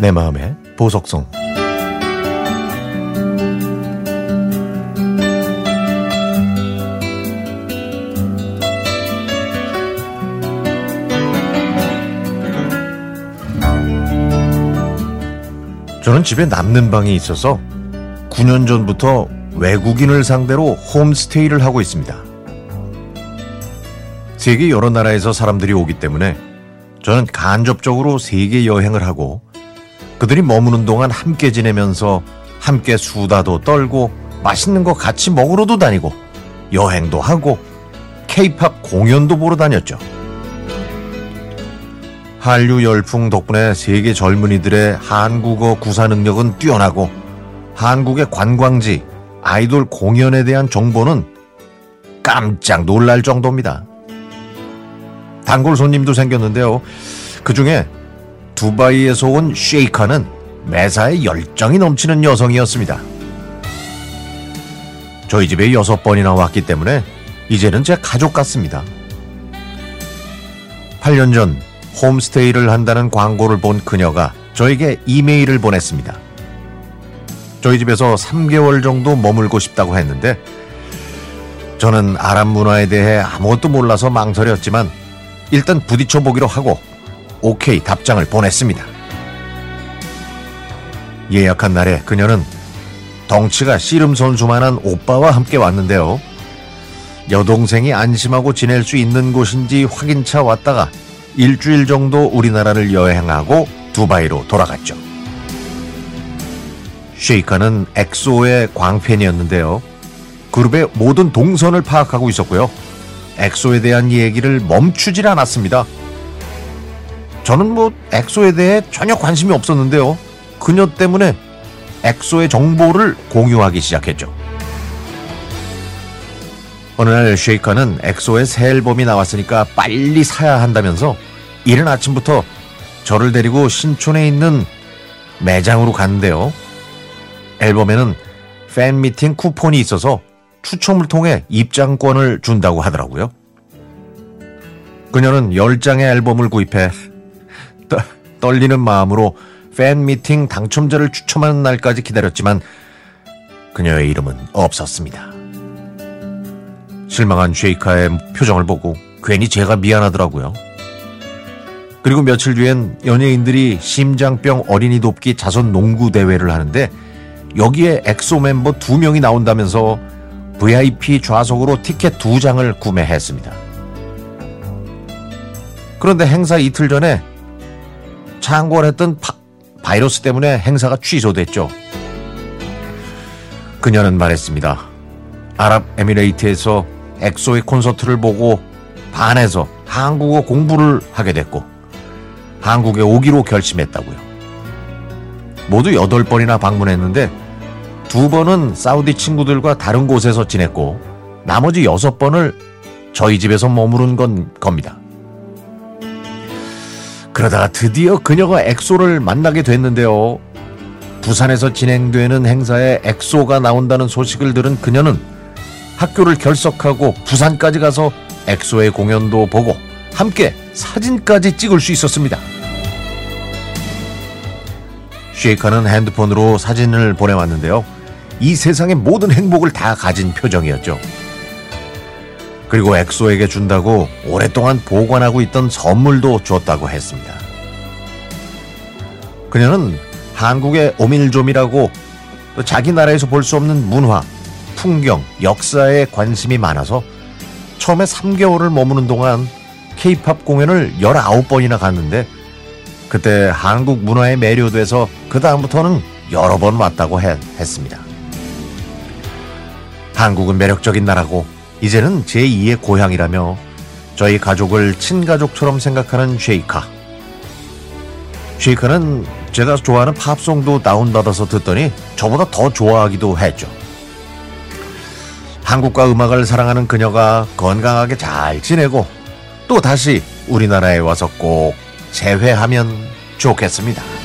내 마음의 보석성 저는 집에 남는 방이 있어서 9년 전부터 외국인을 상대로 홈스테이를 하고 있습니다. 세계 여러 나라에서 사람들이 오기 때문에 저는 간접적으로 세계 여행을 하고 그들이 머무는 동안 함께 지내면서 함께 수다도 떨고 맛있는 거 같이 먹으러도 다니고 여행도 하고 케이팝 공연도 보러 다녔죠. 한류 열풍 덕분에 세계 젊은이들의 한국어 구사 능력은 뛰어나고 한국의 관광지, 아이돌 공연에 대한 정보는 깜짝 놀랄 정도입니다. 단골 손님도 생겼는데요. 그 중에 두바이에서 온 쉐이카는 매사에 열정이 넘치는 여성이었습니다. 저희 집에 여섯 번이나 왔기 때문에 이제는 제 가족 같습니다. 8년 전 홈스테이를 한다는 광고를 본 그녀가 저에게 이메일을 보냈습니다. 저희 집에서 3개월 정도 머물고 싶다고 했는데 저는 아랍 문화에 대해 아무것도 몰라서 망설였지만 일단 부딪혀 보기로 하고 오케이 답장을 보냈습니다. 예약한 날에 그녀는 덩치가 씨름 선수만한 오빠와 함께 왔는데요. 여동생이 안심하고 지낼 수 있는 곳인지 확인차 왔다가 일주일 정도 우리나라를 여행하고 두바이로 돌아갔죠. 쉐이커는 엑소의 광팬이었는데요. 그룹의 모든 동선을 파악하고 있었고요. 엑소에 대한 얘기를 멈추질 않았습니다. 저는 뭐 엑소에 대해 전혀 관심이 없었는데요. 그녀 때문에 엑소의 정보를 공유하기 시작했죠. 어느 날 쉐이커는 엑소의 새 앨범이 나왔으니까 빨리 사야 한다면서 이른 아침부터 저를 데리고 신촌에 있는 매장으로 갔는데요. 앨범에는 팬 미팅 쿠폰이 있어서 추첨을 통해 입장권을 준다고 하더라고요. 그녀는 10장의 앨범을 구입해 떠, 떨리는 마음으로 팬 미팅 당첨자를 추첨하는 날까지 기다렸지만 그녀의 이름은 없었습니다. 실망한 쉐이카의 표정을 보고 괜히 제가 미안하더라고요. 그리고 며칠 뒤엔 연예인들이 심장병 어린이 돕기 자선 농구 대회를 하는데 여기에 엑소 멤버 두 명이 나온다면서 VIP 좌석으로 티켓 두 장을 구매했습니다. 그런데 행사 이틀 전에 창궐했던 파, 바이러스 때문에 행사가 취소됐죠. 그녀는 말했습니다. 아랍에미레이트에서 엑소의 콘서트를 보고 반해서 한국어 공부를 하게 됐고 한국에 오기로 결심했다고요. 모두 8번이나 방문했는데 두 번은 사우디 친구들과 다른 곳에서 지냈고 나머지 여섯 번을 저희 집에서 머무른 건 겁니다. 그러다가 드디어 그녀가 엑소를 만나게 됐는데요. 부산에서 진행되는 행사에 엑소가 나온다는 소식을 들은 그녀는 학교를 결석하고 부산까지 가서 엑소의 공연도 보고 함께 사진까지 찍을 수 있었습니다. 쉐이카는 핸드폰으로 사진을 보내왔는데요. 이 세상의 모든 행복을 다 가진 표정이었죠. 그리고 엑소에게 준다고 오랫동안 보관하고 있던 선물도 줬다고 했습니다. 그녀는 한국의 오밀조밀하고 자기 나라에서 볼 수 없는 문화, 풍경, 역사에 관심이 많아서 처음에 3개월을 머무는 동안 케이팝 공연을 19번이나 갔는데 그때 한국 문화에 매료돼서 그 다음부터는 여러 번 왔다고 해, 했습니다. 한국은 매력적인 나라고 이제는 제2의 고향이라며 저희 가족을 친가족처럼 생각하는 쉐이카. 쉐이카는 제가 좋아하는 팝송도 다운받아서 듣더니 저보다 더 좋아하기도 했죠. 한국과 음악을 사랑하는 그녀가 건강하게 잘 지내고 또 다시 우리나라에 와서 꼭 재회하면 좋겠습니다.